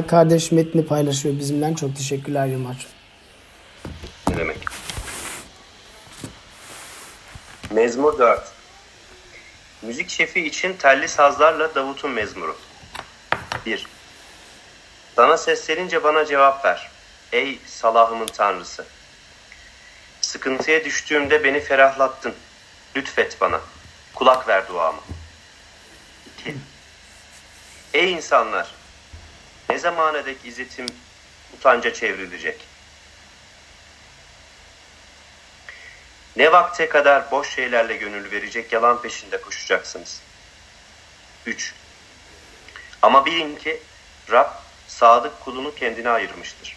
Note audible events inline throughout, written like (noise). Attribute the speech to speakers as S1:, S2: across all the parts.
S1: Kardeş metni paylaşıyor bizimle. Çok teşekkürler Yılmaz.
S2: Ne demek? Mezmur 4 Müzik şefi için telli sazlarla Davut'un mezmuru. 1. Sana seslenince bana cevap ver. Ey salahımın tanrısı. Sıkıntıya düştüğümde beni ferahlattın. Lütfet bana. Kulak ver duama. 2. Ey insanlar! Ne zamana dek izzetim utanca çevrilecek? Ne vakte kadar boş şeylerle gönül verecek yalan peşinde koşacaksınız? 3. Ama bilin ki Rab sadık kulunu kendine ayırmıştır.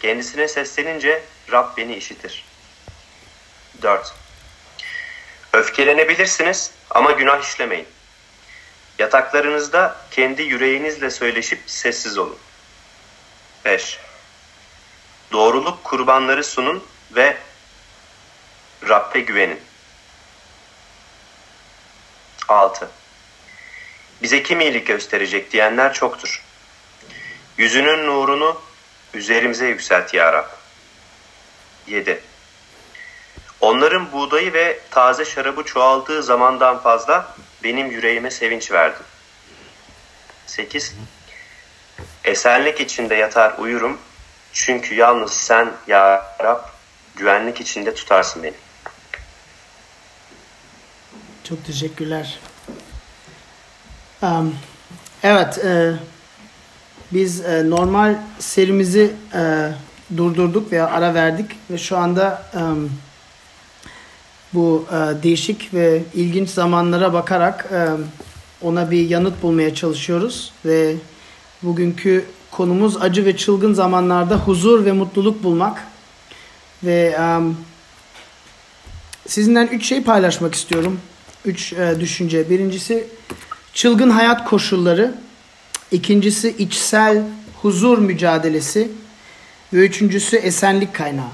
S2: Kendisine seslenince Rab beni işitir. 4. Öfkelenebilirsiniz ama günah işlemeyin. Yataklarınızda kendi yüreğinizle söyleşip sessiz olun. 5. Doğruluk kurbanları sunun ve Rab'be güvenin. 6. Bize kim iyilik gösterecek diyenler çoktur. Yüzünün nurunu üzerimize yükselt ya Rab. 7. Onların buğdayı ve taze şarabı çoğaldığı zamandan fazla benim yüreğime sevinç verdin. 8. Esenlik içinde yatar uyurum çünkü yalnız sen ya Rab güvenlik içinde tutarsın beni.
S1: Çok teşekkürler. Um, evet, e, biz e, normal serimizi e, durdurduk veya ara verdik ve şu anda um, bu e, değişik ve ilginç zamanlara bakarak e, ona bir yanıt bulmaya çalışıyoruz ve bugünkü konumuz acı ve çılgın zamanlarda huzur ve mutluluk bulmak ve um, sizinle üç şey paylaşmak istiyorum. Üç e, düşünce. Birincisi çılgın hayat koşulları. İkincisi içsel huzur mücadelesi. Ve üçüncüsü esenlik kaynağı.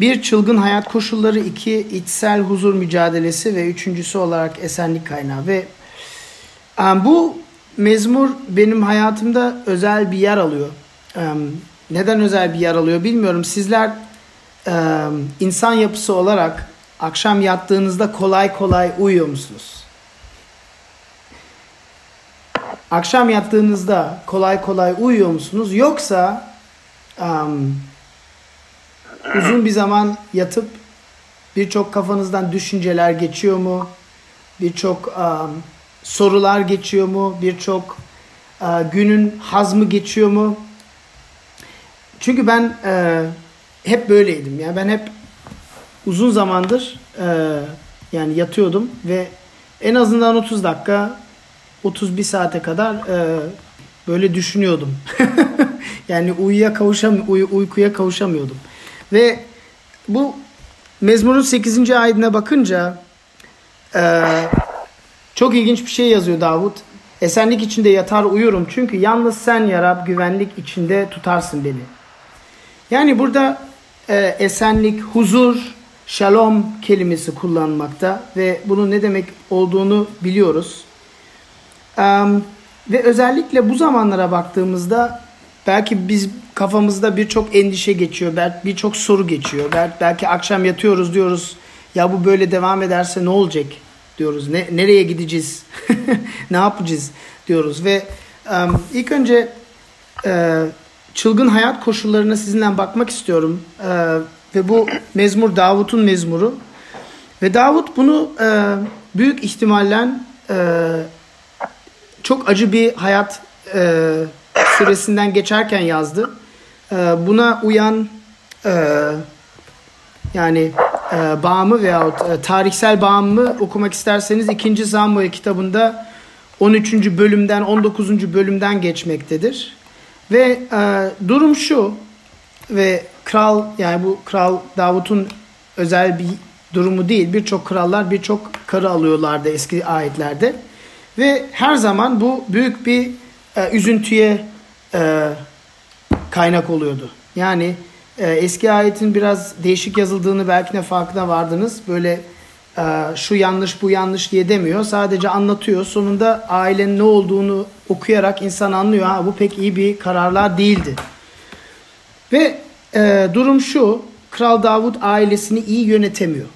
S1: Bir çılgın hayat koşulları, iki içsel huzur mücadelesi ve üçüncüsü olarak esenlik kaynağı. Ve bu mezmur benim hayatımda özel bir yer alıyor. Neden özel bir yer alıyor bilmiyorum. Sizler insan yapısı olarak akşam yattığınızda kolay kolay uyuyor musunuz? Akşam yattığınızda kolay kolay uyuyor musunuz? Yoksa um, uzun bir zaman yatıp birçok kafanızdan düşünceler geçiyor mu? Birçok um, sorular geçiyor mu? Birçok uh, günün hazmı geçiyor mu? Çünkü ben e, hep böyleydim. Yani ben hep uzun zamandır e, yani yatıyordum ve en azından 30 dakika 31 saate kadar e, böyle düşünüyordum. (laughs) yani uyuya kavuşam uy, uykuya kavuşamıyordum. Ve bu Mezmur'un 8. ayetine bakınca e, çok ilginç bir şey yazıyor Davut. Esenlik içinde yatar uyurum çünkü yalnız sen yarab güvenlik içinde tutarsın beni. Yani burada e, esenlik, huzur, shalom kelimesi kullanmakta ve bunun ne demek olduğunu biliyoruz. Um, ve özellikle bu zamanlara baktığımızda belki biz kafamızda birçok endişe geçiyor, birçok soru geçiyor. Belki akşam yatıyoruz diyoruz ya bu böyle devam ederse ne olacak diyoruz. Ne, nereye gideceğiz? (laughs) ne yapacağız diyoruz ve um, ilk önce e, çılgın hayat koşullarına sizinle bakmak istiyorum. E, ve bu mezmur Davut'un mezmuru. Ve Davut bunu e, büyük ihtimalle e, çok acı bir hayat e, süresinden geçerken yazdı. E, buna uyan e, yani e, bağımı veyahut e, tarihsel bağımı okumak isterseniz 2. Samuel kitabında 13. bölümden 19. bölümden geçmektedir. Ve e, durum şu ve kral yani bu kral Davut'un özel bir durumu değil. Birçok krallar birçok karı alıyorlardı eski ayetlerde. Ve her zaman bu büyük bir e, üzüntüye e, kaynak oluyordu. Yani e, eski ayetin biraz değişik yazıldığını belki de farkına vardınız. Böyle e, şu yanlış bu yanlış diye demiyor. Sadece anlatıyor. Sonunda ailenin ne olduğunu okuyarak insan anlıyor. Ha bu pek iyi bir kararlar değildi. Ve e, durum şu. Kral Davut ailesini iyi yönetemiyor.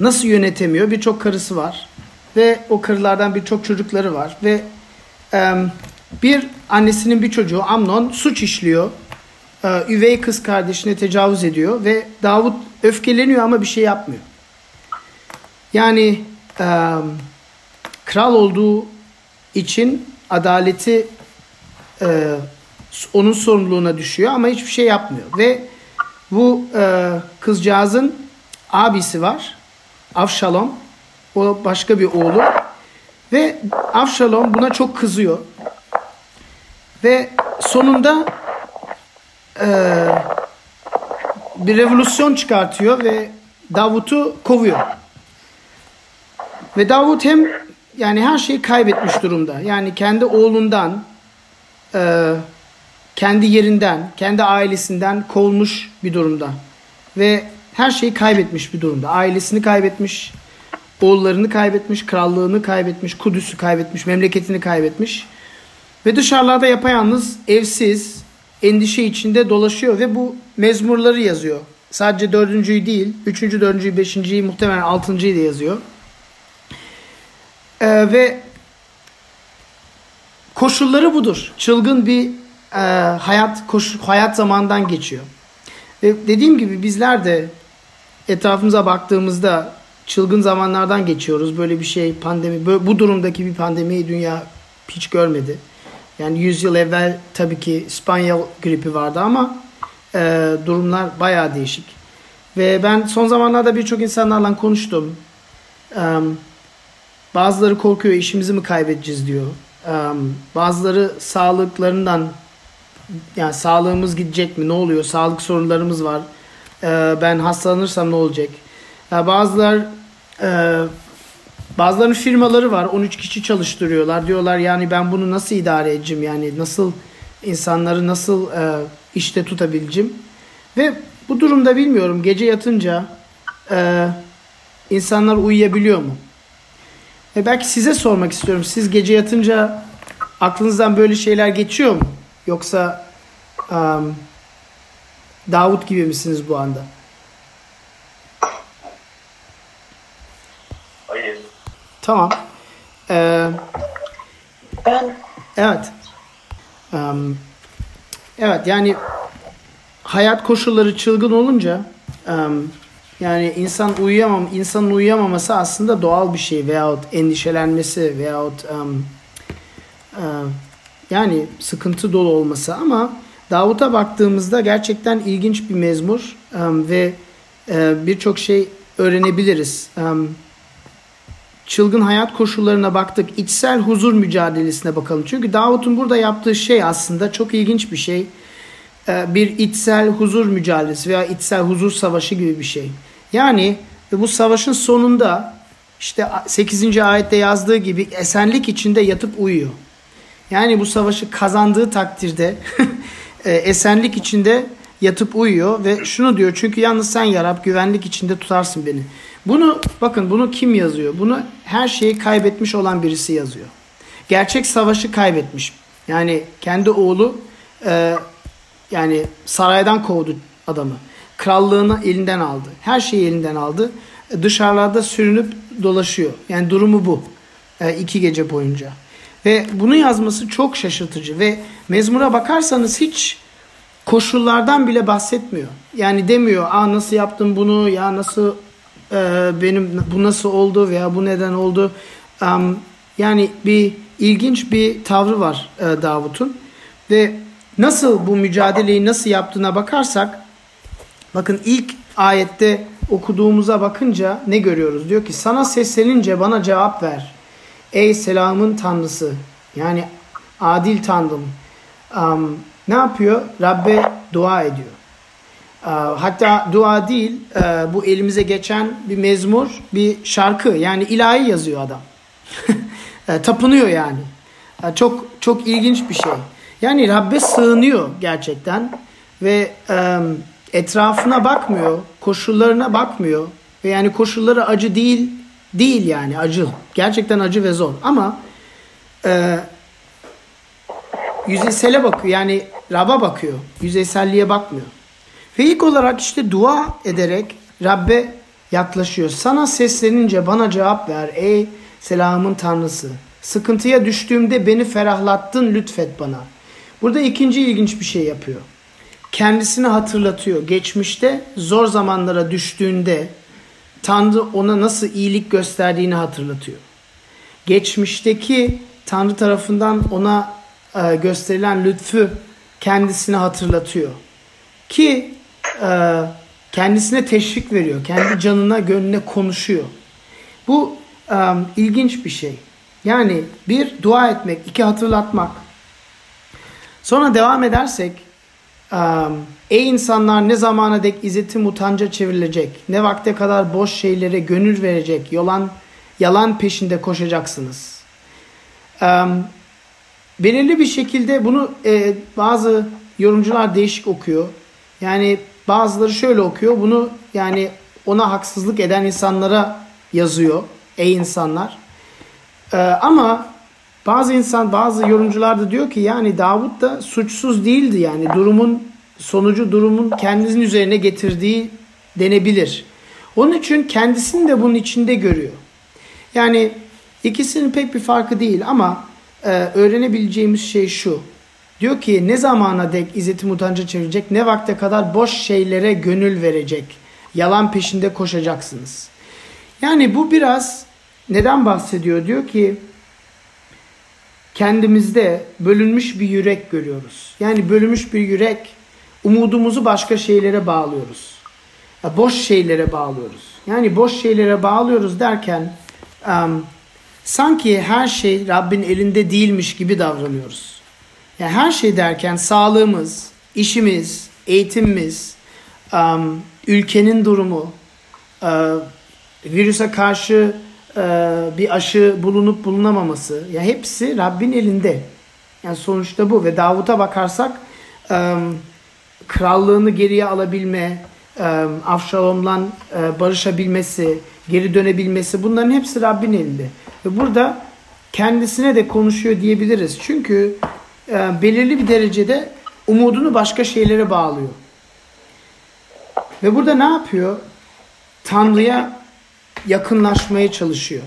S1: Nasıl yönetemiyor? Birçok karısı var. Ve o karılardan birçok çocukları var. Ve bir annesinin bir çocuğu Amnon suç işliyor. E, üvey kız kardeşine tecavüz ediyor. Ve Davut öfkeleniyor ama bir şey yapmıyor. Yani kral olduğu için adaleti e, onun sorumluluğuna düşüyor ama hiçbir şey yapmıyor. Ve bu e, kızcağızın abisi var. Avşalom. O başka bir oğlu. Ve Avşalom buna çok kızıyor. Ve sonunda e, bir revolüsyon çıkartıyor ve Davut'u kovuyor. Ve Davut hem yani her şeyi kaybetmiş durumda. Yani kendi oğlundan, e, kendi yerinden, kendi ailesinden kovulmuş bir durumda. Ve her şeyi kaybetmiş bir durumda. Ailesini kaybetmiş, oğullarını kaybetmiş, krallığını kaybetmiş, Kudüs'ü kaybetmiş, memleketini kaybetmiş. Ve dışarılarda yapayalnız, evsiz, endişe içinde dolaşıyor ve bu mezmurları yazıyor. Sadece dördüncüyü değil, üçüncü, dördüncüyü, beşinciyi, muhtemelen altıncıyı da yazıyor. Ee, ve koşulları budur. Çılgın bir e, hayat koşu, hayat zamandan geçiyor. Ve dediğim gibi bizler de etrafımıza baktığımızda çılgın zamanlardan geçiyoruz. Böyle bir şey pandemi, böyle, bu durumdaki bir pandemiyi dünya hiç görmedi. Yani 100 yıl evvel tabii ki İspanyol gripi vardı ama e, durumlar bayağı değişik. Ve ben son zamanlarda birçok insanlarla konuştum. Um, Bazıları korkuyor işimizi mi kaybedeceğiz diyor. Bazıları sağlıklarından yani sağlığımız gidecek mi ne oluyor sağlık sorunlarımız var. Ben hastalanırsam ne olacak? Bazılar bazılarının firmaları var 13 kişi çalıştırıyorlar diyorlar yani ben bunu nasıl idare edeceğim yani nasıl insanları nasıl işte tutabileceğim ve bu durumda bilmiyorum gece yatınca insanlar uyuyabiliyor mu? Ve belki size sormak istiyorum. Siz gece yatınca aklınızdan böyle şeyler geçiyor mu? Yoksa um, Davut gibi misiniz bu anda? Tamam. Ee,
S3: ben
S1: evet. Um, evet yani hayat koşulları çılgın olunca um, yani insan uyuyamam, insanın uyuyamaması aslında doğal bir şey veyahut endişelenmesi veyahut um, uh, yani sıkıntı dolu olması ama Davut'a baktığımızda gerçekten ilginç bir mezmur um, ve uh, birçok şey öğrenebiliriz. Um, çılgın hayat koşullarına baktık. içsel huzur mücadelesine bakalım. Çünkü Davut'un burada yaptığı şey aslında çok ilginç bir şey. Bir içsel huzur mücadelesi veya içsel huzur savaşı gibi bir şey. Yani bu savaşın sonunda işte 8. ayette yazdığı gibi esenlik içinde yatıp uyuyor. Yani bu savaşı kazandığı takdirde (laughs) e, esenlik içinde yatıp uyuyor ve şunu diyor çünkü yalnız sen yarab güvenlik içinde tutarsın beni. Bunu bakın bunu kim yazıyor? Bunu her şeyi kaybetmiş olan birisi yazıyor. Gerçek savaşı kaybetmiş. Yani kendi oğlu e, yani saraydan kovdu adamı krallığını elinden aldı. Her şeyi elinden aldı. Dışarılarda sürünüp dolaşıyor. Yani durumu bu. E, iki gece boyunca. Ve bunu yazması çok şaşırtıcı. Ve mezmura bakarsanız hiç koşullardan bile bahsetmiyor. Yani demiyor Aa, nasıl yaptım bunu ya nasıl e, benim bu nasıl oldu veya bu neden oldu. Um, yani bir ilginç bir tavrı var e, Davut'un. Ve nasıl bu mücadeleyi nasıl yaptığına bakarsak Bakın ilk ayette okuduğumuza bakınca ne görüyoruz? Diyor ki sana seslenince bana cevap ver. Ey selamın tanrısı. Yani adil tanrım. Um, ne yapıyor? Rabbe dua ediyor. Uh, hatta dua değil uh, bu elimize geçen bir mezmur bir şarkı yani ilahi yazıyor adam. uh, (laughs) tapınıyor yani. Uh, çok çok ilginç bir şey. Yani Rabbe sığınıyor gerçekten ve etrafına bakmıyor, koşullarına bakmıyor. Ve yani koşulları acı değil, değil yani acı. Gerçekten acı ve zor. Ama e, yüzeysele bakıyor. Yani Rab'a bakıyor. Yüzeyselliğe bakmıyor. Ve ilk olarak işte dua ederek Rab'be yaklaşıyor. Sana seslenince bana cevap ver ey selamın tanrısı. Sıkıntıya düştüğümde beni ferahlattın lütfet bana. Burada ikinci ilginç bir şey yapıyor. Kendisini hatırlatıyor. Geçmişte zor zamanlara düştüğünde Tanrı ona nasıl iyilik gösterdiğini hatırlatıyor. Geçmişteki Tanrı tarafından ona e, gösterilen lütfu kendisine hatırlatıyor. Ki e, kendisine teşvik veriyor. Kendi canına, gönlüne konuşuyor. Bu e, ilginç bir şey. Yani bir dua etmek, iki hatırlatmak. Sonra devam edersek Ey insanlar ne zamana dek izzetim utanca çevrilecek, ne vakte kadar boş şeylere gönül verecek, yalan, yalan peşinde koşacaksınız. Belirli bir şekilde bunu e, bazı yorumcular değişik okuyor. Yani bazıları şöyle okuyor. Bunu yani ona haksızlık eden insanlara yazıyor. Ey insanlar. Ee, ama bazı insan, bazı yorumcular da diyor ki yani Davut da suçsuz değildi yani durumun sonucu durumun kendisinin üzerine getirdiği denebilir. Onun için kendisini de bunun içinde görüyor. Yani ikisinin pek bir farkı değil ama e, öğrenebileceğimiz şey şu. Diyor ki ne zamana dek izzeti utanca çevirecek, ne vakte kadar boş şeylere gönül verecek, yalan peşinde koşacaksınız. Yani bu biraz neden bahsediyor? Diyor ki kendimizde bölünmüş bir yürek görüyoruz. Yani bölünmüş bir yürek umudumuzu başka şeylere bağlıyoruz. Boş şeylere bağlıyoruz. Yani boş şeylere bağlıyoruz derken um, sanki her şey Rabbin elinde değilmiş gibi davranıyoruz. Yani her şey derken sağlığımız, işimiz, eğitimimiz, ülkenin durumu, uh, virüse karşı uh, bir aşı bulunup bulunamaması, ya yani hepsi Rabbin elinde. Yani sonuçta bu ve Davut'a bakarsak krallığını geriye alabilme, Avşalom'la uh, barışabilmesi, geri dönebilmesi bunların hepsi Rabbin elinde. Ve burada kendisine de konuşuyor diyebiliriz. Çünkü e, belirli bir derecede umudunu başka şeylere bağlıyor. Ve burada ne yapıyor? Tanrı'ya yakınlaşmaya çalışıyor.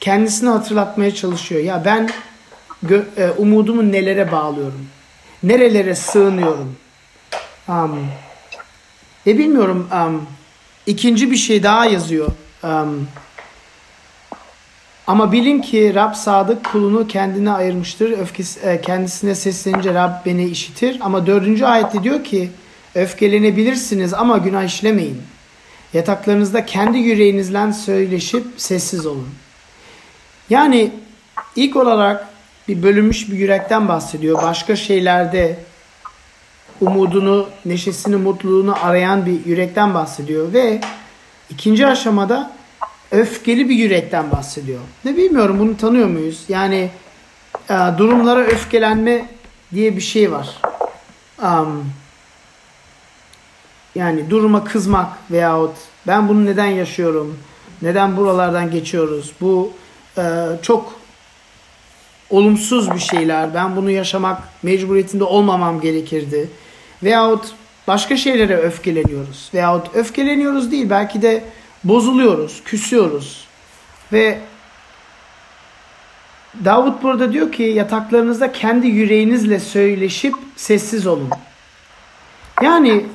S1: Kendisini hatırlatmaya çalışıyor. Ya ben e, umudumu nelere bağlıyorum? Nerelere sığınıyorum? Um, ve bilmiyorum um, ikinci bir şey daha yazıyor. Um, ama bilin ki Rab sadık kulunu kendine ayırmıştır. Öfkesi, e, kendisine seslenince Rab beni işitir. Ama dördüncü ayette diyor ki öfkelenebilirsiniz ama günah işlemeyin. Yataklarınızda kendi yüreğinizle söyleşip sessiz olun. Yani ilk olarak bir bölünmüş bir yürekten bahsediyor. Başka şeylerde umudunu, neşesini, mutluluğunu arayan bir yürekten bahsediyor. Ve ikinci aşamada öfkeli bir yürekten bahsediyor. Ne bilmiyorum bunu tanıyor muyuz? Yani e, durumlara öfkelenme diye bir şey var. Um, yani duruma kızmak veyahut ben bunu neden yaşıyorum? Neden buralardan geçiyoruz? Bu e, çok olumsuz bir şeyler. Ben bunu yaşamak mecburiyetinde olmamam gerekirdi. Veyahut başka şeylere öfkeleniyoruz. Veyahut öfkeleniyoruz değil belki de bozuluyoruz, küsüyoruz. Ve Davut burada diyor ki yataklarınızda kendi yüreğinizle söyleşip sessiz olun. Yani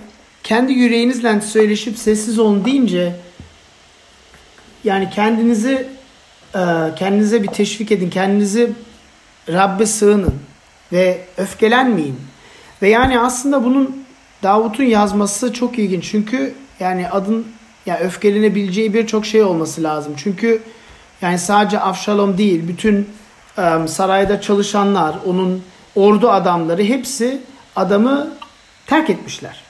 S1: kendi yüreğinizle söyleşip sessiz olun deyince yani kendinizi e, kendinize bir teşvik edin. Kendinizi Rabbe sığının ve öfkelenmeyin. Ve yani aslında bunun Davut'un yazması çok ilginç. Çünkü yani adın yani öfkelenebileceği birçok şey olması lazım. Çünkü yani sadece Avşalom değil, bütün e, sarayda çalışanlar, onun ordu adamları hepsi adamı terk etmişler.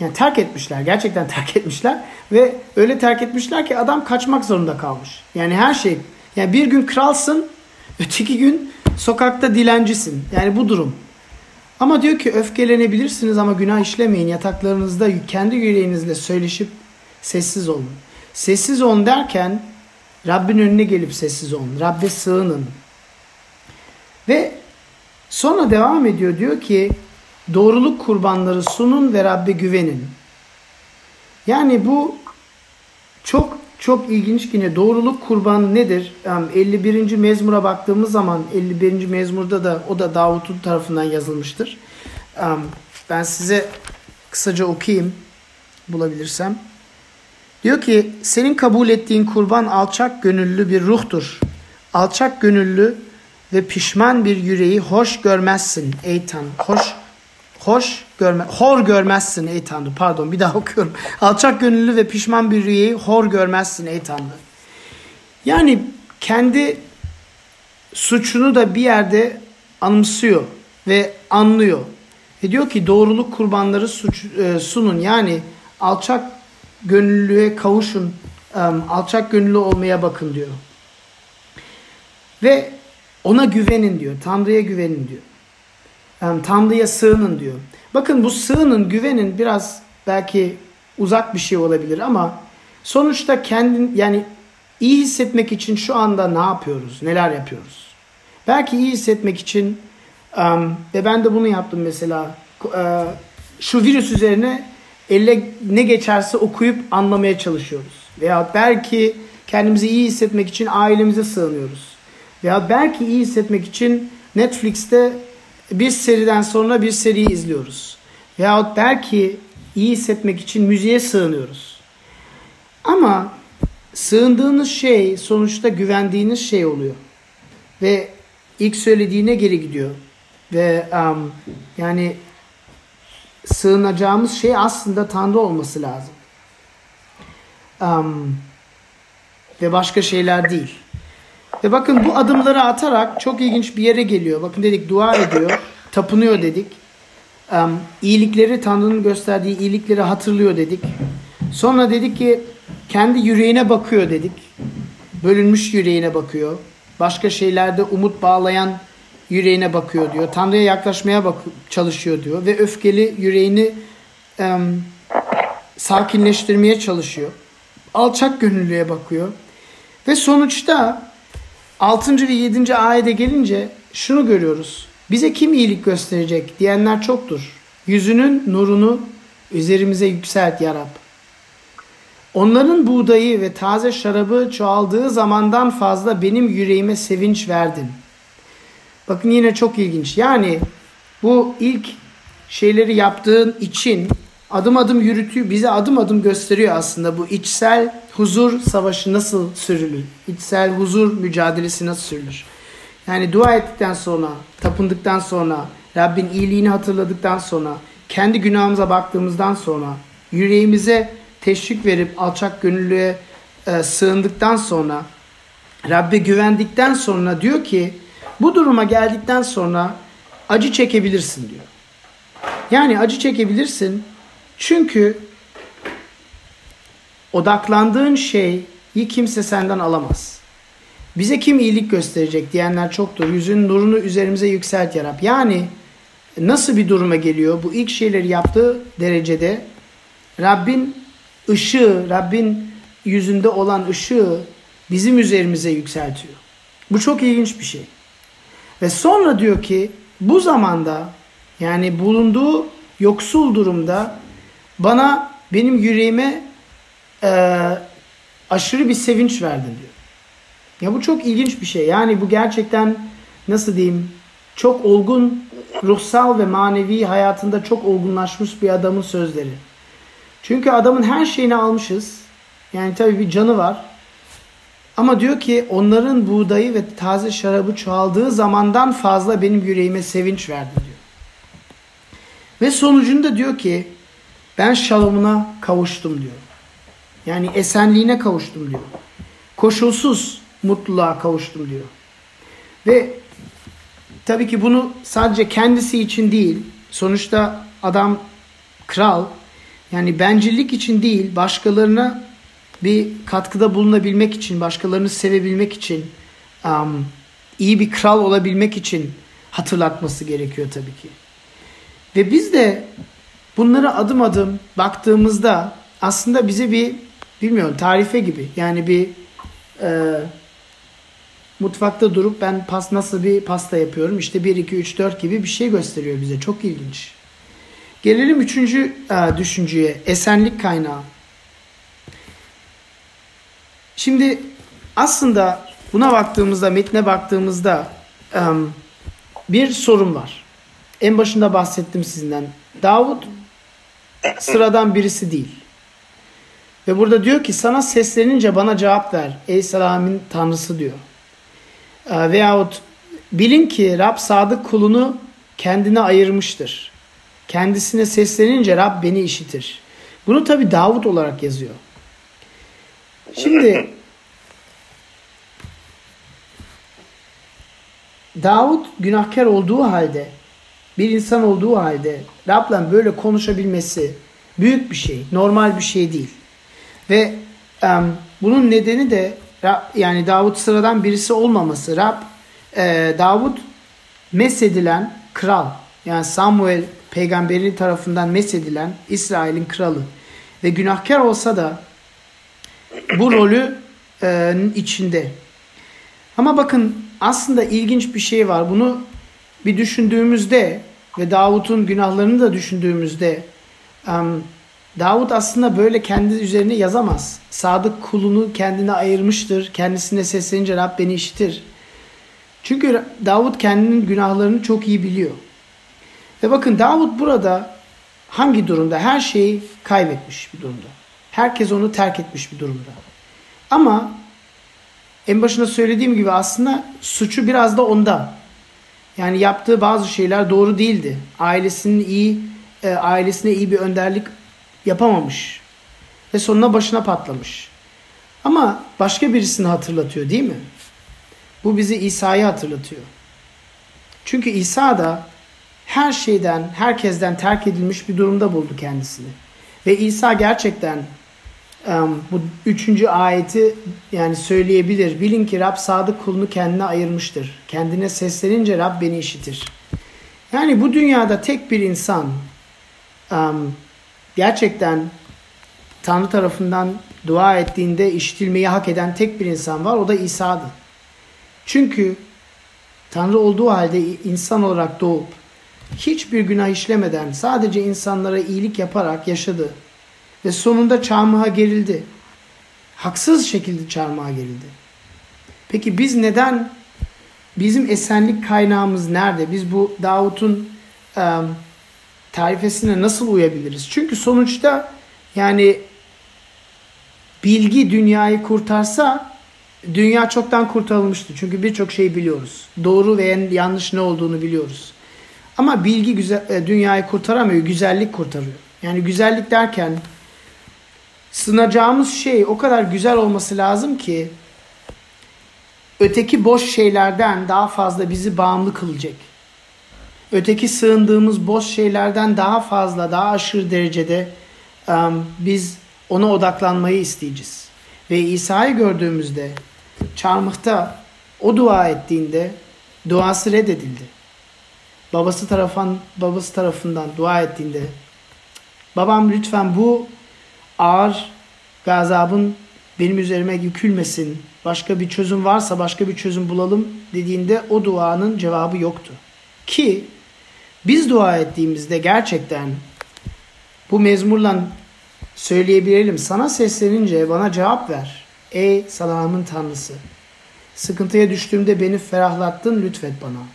S1: Yani terk etmişler, gerçekten terk etmişler ve öyle terk etmişler ki adam kaçmak zorunda kalmış. Yani her şey, yani bir gün kralsın, (laughs) öteki gün sokakta dilencisin. Yani bu durum. Ama diyor ki öfkelenebilirsiniz ama günah işlemeyin. Yataklarınızda kendi yüreğinizle söyleşip sessiz olun. Sessiz olun derken Rabbin önüne gelip sessiz olun. Rabbe sığının. Ve sonra devam ediyor diyor ki doğruluk kurbanları sunun ve Rabbe güvenin. Yani bu çok çok ilginç yine doğruluk kurbanı nedir? 51. mezmura baktığımız zaman 51. mezmurda da o da Davut'un tarafından yazılmıştır. Ben size kısaca okuyayım bulabilirsem. Diyor ki senin kabul ettiğin kurban alçak gönüllü bir ruhtur. Alçak gönüllü ve pişman bir yüreği hoş görmezsin ey Tanrı. Hoş hoş görme hor görmezsin ey Tanrı. Pardon bir daha okuyorum. (laughs) Alçak gönüllü ve pişman bir yüreği hor görmezsin ey Tanrı. Yani kendi suçunu da bir yerde anımsıyor ve anlıyor. Ve diyor ki doğruluk kurbanları suç, e, sunun. Yani alçak gönüllüye kavuşun. E, alçak gönüllü olmaya bakın diyor. Ve ona güvenin diyor. Tanrı'ya güvenin diyor. E, Tanrı'ya sığının diyor. Bakın bu sığının, güvenin biraz belki uzak bir şey olabilir ama sonuçta kendin yani iyi hissetmek için şu anda ne yapıyoruz? Neler yapıyoruz? Belki iyi hissetmek için ve ben de bunu yaptım mesela. Uh, şu virüs üzerine elle ne geçerse okuyup anlamaya çalışıyoruz. Veya belki kendimizi iyi hissetmek için ailemize sığınıyoruz. Veya belki iyi hissetmek için Netflix'te bir seriden sonra bir seriyi izliyoruz. Veya belki iyi hissetmek için müziğe sığınıyoruz. Ama sığındığınız şey sonuçta güvendiğiniz şey oluyor. Ve ilk söylediğine geri gidiyor. Ve um, yani sığınacağımız şey aslında Tanrı olması lazım. Um, ve başka şeyler değil. Ve bakın bu adımları atarak çok ilginç bir yere geliyor. Bakın dedik dua ediyor, tapınıyor dedik. Um, iyilikleri, Tanrı'nın gösterdiği iyilikleri hatırlıyor dedik. Sonra dedik ki kendi yüreğine bakıyor dedik. Bölünmüş yüreğine bakıyor. Başka şeylerde umut bağlayan yüreğine bakıyor diyor. Tanrı'ya yaklaşmaya bak çalışıyor diyor ve öfkeli yüreğini e, sakinleştirmeye çalışıyor. Alçak gönüllüye bakıyor. Ve sonuçta 6. ve 7. ayete gelince şunu görüyoruz. Bize kim iyilik gösterecek diyenler çoktur. Yüzünün nurunu üzerimize yükselt ya Rab. Onların buğdayı ve taze şarabı çoğaldığı zamandan fazla benim yüreğime sevinç verdin. Bakın yine çok ilginç. Yani bu ilk şeyleri yaptığın için adım adım yürütüyor, bize adım adım gösteriyor aslında bu içsel huzur savaşı nasıl sürülür? İçsel huzur mücadelesi nasıl sürülür? Yani dua ettikten sonra, tapındıktan sonra, Rabbin iyiliğini hatırladıktan sonra, kendi günahımıza baktığımızdan sonra, yüreğimize teşvik verip alçak gönüllüye e, sığındıktan sonra, Rabbe güvendikten sonra diyor ki, bu duruma geldikten sonra acı çekebilirsin diyor. Yani acı çekebilirsin çünkü odaklandığın şeyi kimse senden alamaz. Bize kim iyilik gösterecek diyenler çoktur. Yüzün nurunu üzerimize yükselt yarab. Yani nasıl bir duruma geliyor? Bu ilk şeyleri yaptığı derecede Rabbin ışığı, Rabbin yüzünde olan ışığı bizim üzerimize yükseltiyor. Bu çok ilginç bir şey. Ve sonra diyor ki bu zamanda yani bulunduğu yoksul durumda bana benim yüreğime e, aşırı bir sevinç verdin diyor. Ya bu çok ilginç bir şey. Yani bu gerçekten nasıl diyeyim çok olgun ruhsal ve manevi hayatında çok olgunlaşmış bir adamın sözleri. Çünkü adamın her şeyini almışız. Yani tabii bir canı var. Ama diyor ki onların buğdayı ve taze şarabı çoğaldığı zamandan fazla benim yüreğime sevinç verdi diyor. Ve sonucunda diyor ki ben şalomuna kavuştum diyor. Yani esenliğine kavuştum diyor. Koşulsuz mutluluğa kavuştum diyor. Ve tabii ki bunu sadece kendisi için değil, sonuçta adam kral, yani bencillik için değil, başkalarına bir katkıda bulunabilmek için, başkalarını sevebilmek için, um, iyi bir kral olabilmek için hatırlatması gerekiyor tabii ki. Ve biz de bunları adım adım baktığımızda aslında bize bir bilmiyorum tarife gibi. Yani bir e, mutfakta durup ben pas nasıl bir pasta yapıyorum işte 1 2 3 4 gibi bir şey gösteriyor bize. Çok ilginç. Gelelim üçüncü e, düşünceye. Esenlik kaynağı. Şimdi aslında buna baktığımızda, metne baktığımızda bir sorun var. En başında bahsettim sizden. Davut sıradan birisi değil. Ve burada diyor ki sana seslenince bana cevap ver ey selamın tanrısı diyor. E, veyahut bilin ki Rab sadık kulunu kendine ayırmıştır. Kendisine seslenince Rab beni işitir. Bunu tabi Davut olarak yazıyor. Şimdi Davut günahkar olduğu halde bir insan olduğu halde Rab'la böyle konuşabilmesi büyük bir şey. Normal bir şey değil. Ve um, bunun nedeni de yani Davut sıradan birisi olmaması. Rab e, Davut mesedilen kral. Yani Samuel peygamberin tarafından mesedilen İsrail'in kralı. Ve günahkar olsa da bu rolü e, içinde. Ama bakın aslında ilginç bir şey var. Bunu bir düşündüğümüzde ve Davut'un günahlarını da düşündüğümüzde um, Davut aslında böyle kendi üzerine yazamaz. Sadık kulunu kendine ayırmıştır. Kendisine seslenince Rab beni işitir. Çünkü Davut kendinin günahlarını çok iyi biliyor. Ve bakın Davut burada hangi durumda? Her şeyi kaybetmiş bir durumda. Herkes onu terk etmiş bir durumda. Ama en başında söylediğim gibi aslında suçu biraz da onda. Yani yaptığı bazı şeyler doğru değildi. Ailesinin iyi, e, ailesine iyi bir önderlik yapamamış. Ve sonuna başına patlamış. Ama başka birisini hatırlatıyor değil mi? Bu bizi İsa'yı hatırlatıyor. Çünkü İsa da her şeyden, herkesten terk edilmiş bir durumda buldu kendisini. Ve İsa gerçekten bu üçüncü ayeti yani söyleyebilir. Bilin ki Rab sadık kulunu kendine ayırmıştır. Kendine seslenince Rab beni işitir. Yani bu dünyada tek bir insan gerçekten Tanrı tarafından dua ettiğinde işitilmeyi hak eden tek bir insan var. O da İsa'dı. Çünkü Tanrı olduğu halde insan olarak doğup hiçbir günah işlemeden sadece insanlara iyilik yaparak yaşadı. Ve sonunda çarmıha gerildi. Haksız şekilde çarmıha gerildi. Peki biz neden, bizim esenlik kaynağımız nerede? Biz bu Davut'un um, tarifesine nasıl uyabiliriz? Çünkü sonuçta yani bilgi dünyayı kurtarsa dünya çoktan kurtarılmıştı. Çünkü birçok şey biliyoruz. Doğru ve yanlış ne olduğunu biliyoruz. Ama bilgi güzel, e, dünyayı kurtaramıyor, güzellik kurtarıyor. Yani güzellik derken sınacağımız şey o kadar güzel olması lazım ki öteki boş şeylerden daha fazla bizi bağımlı kılacak. Öteki sığındığımız boş şeylerden daha fazla, daha aşırı derecede um, biz ona odaklanmayı isteyeceğiz. Ve İsa'yı gördüğümüzde çarmıhta o dua ettiğinde duası reddedildi babası tarafan babası tarafından dua ettiğinde babam lütfen bu ağır gazabın benim üzerime yükülmesin. Başka bir çözüm varsa başka bir çözüm bulalım dediğinde o duanın cevabı yoktu. Ki biz dua ettiğimizde gerçekten bu mezmurla söyleyebilelim. Sana seslenince bana cevap ver. Ey salamın tanrısı. Sıkıntıya düştüğümde beni ferahlattın lütfet bana.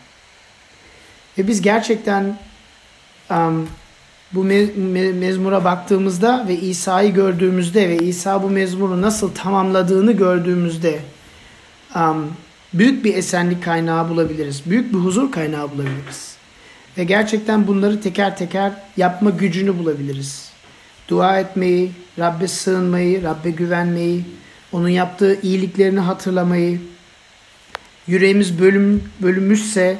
S1: Ve biz gerçekten um, bu me me mezmura baktığımızda ve İsa'yı gördüğümüzde ve İsa bu mezmuru nasıl tamamladığını gördüğümüzde um, büyük bir esenlik kaynağı bulabiliriz. Büyük bir huzur kaynağı bulabiliriz. Ve gerçekten bunları teker teker yapma gücünü bulabiliriz. Dua etmeyi, Rabbe sığınmayı, Rabbe güvenmeyi, onun yaptığı iyiliklerini hatırlamayı, yüreğimiz bölüm, bölünmüşse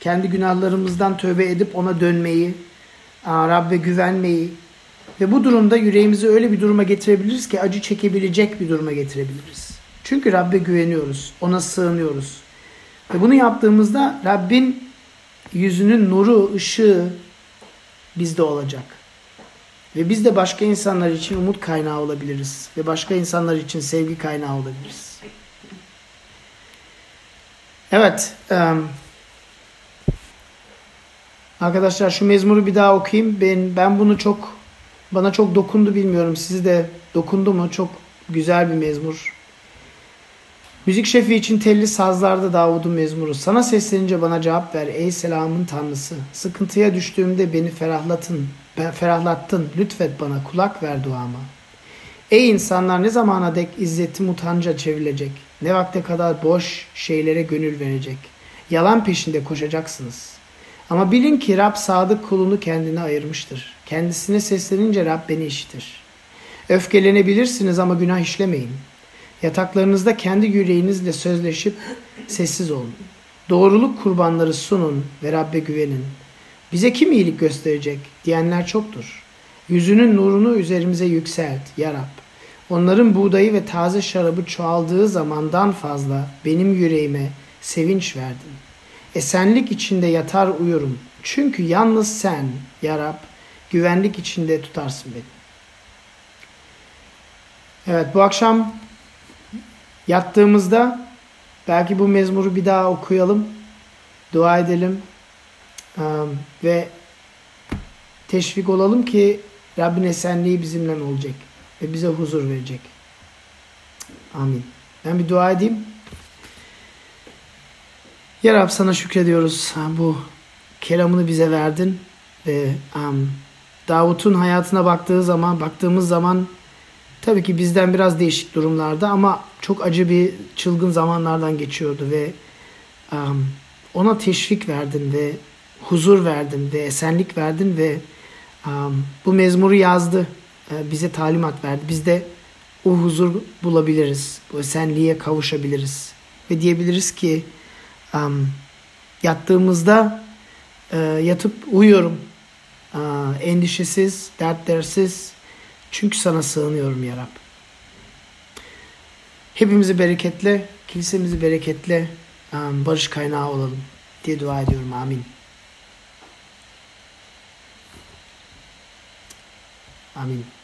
S1: kendi günahlarımızdan tövbe edip ona dönmeyi, Rabbe güvenmeyi ve bu durumda yüreğimizi öyle bir duruma getirebiliriz ki acı çekebilecek bir duruma getirebiliriz. Çünkü Rabbe güveniyoruz, ona sığınıyoruz. Ve bunu yaptığımızda Rabbin yüzünün nuru, ışığı bizde olacak. Ve biz de başka insanlar için umut kaynağı olabiliriz. Ve başka insanlar için sevgi kaynağı olabiliriz. Evet. Um, arkadaşlar şu mezmuru bir daha okuyayım. Ben, ben bunu çok bana çok dokundu bilmiyorum. Sizi de dokundu mu? Çok güzel bir mezmur. Müzik şefi için telli sazlarda Davud'un mezmuru. Sana seslenince bana cevap ver ey selamın tanrısı. Sıkıntıya düştüğümde beni ferahlatın. Ben ferahlattın. Lütfet bana kulak ver duama. Ey insanlar ne zamana dek izzetim utanca çevrilecek. Ne vakte kadar boş şeylere gönül verecek. Yalan peşinde koşacaksınız. Ama bilin ki Rab sadık kulunu kendine ayırmıştır. Kendisine seslenince Rab beni işitir. Öfkelenebilirsiniz ama günah işlemeyin. Yataklarınızda kendi yüreğinizle sözleşip sessiz olun. Doğruluk kurbanları sunun ve Rabbe güvenin. Bize kim iyilik gösterecek diyenler çoktur. Yüzünün nurunu üzerimize yükselt ya Rab. Onların buğdayı ve taze şarabı çoğaldığı zamandan fazla benim yüreğime sevinç verdin. Esenlik içinde yatar uyurum. Çünkü yalnız sen ya Rab güvenlik içinde tutarsın beni. Evet bu akşam yattığımızda belki bu mezmuru bir daha okuyalım. Dua edelim. Ve teşvik olalım ki Rabbin esenliği bizimle olacak ve bize huzur verecek. Amin. Ben bir dua edeyim. Ya Rab sana şükrediyoruz. Bu kelamını bize verdin ve um, Davut'un hayatına baktığı zaman, baktığımız zaman tabii ki bizden biraz değişik durumlarda ama çok acı bir çılgın zamanlardan geçiyordu ve um, ona teşvik verdin ve huzur verdin ve esenlik verdin ve um, bu mezmuru yazdı. Uh, bize talimat verdi. Biz de o huzur bulabiliriz. Bu esenliğe kavuşabiliriz. Ve diyebiliriz ki um, yattığımızda uh, yatıp uyuyorum. Uh, endişesiz, dertlersiz. Çünkü sana sığınıyorum ya Rab. Hepimizi bereketle, kilisemizi bereketle um, barış kaynağı olalım diye dua ediyorum. Amin. Amin.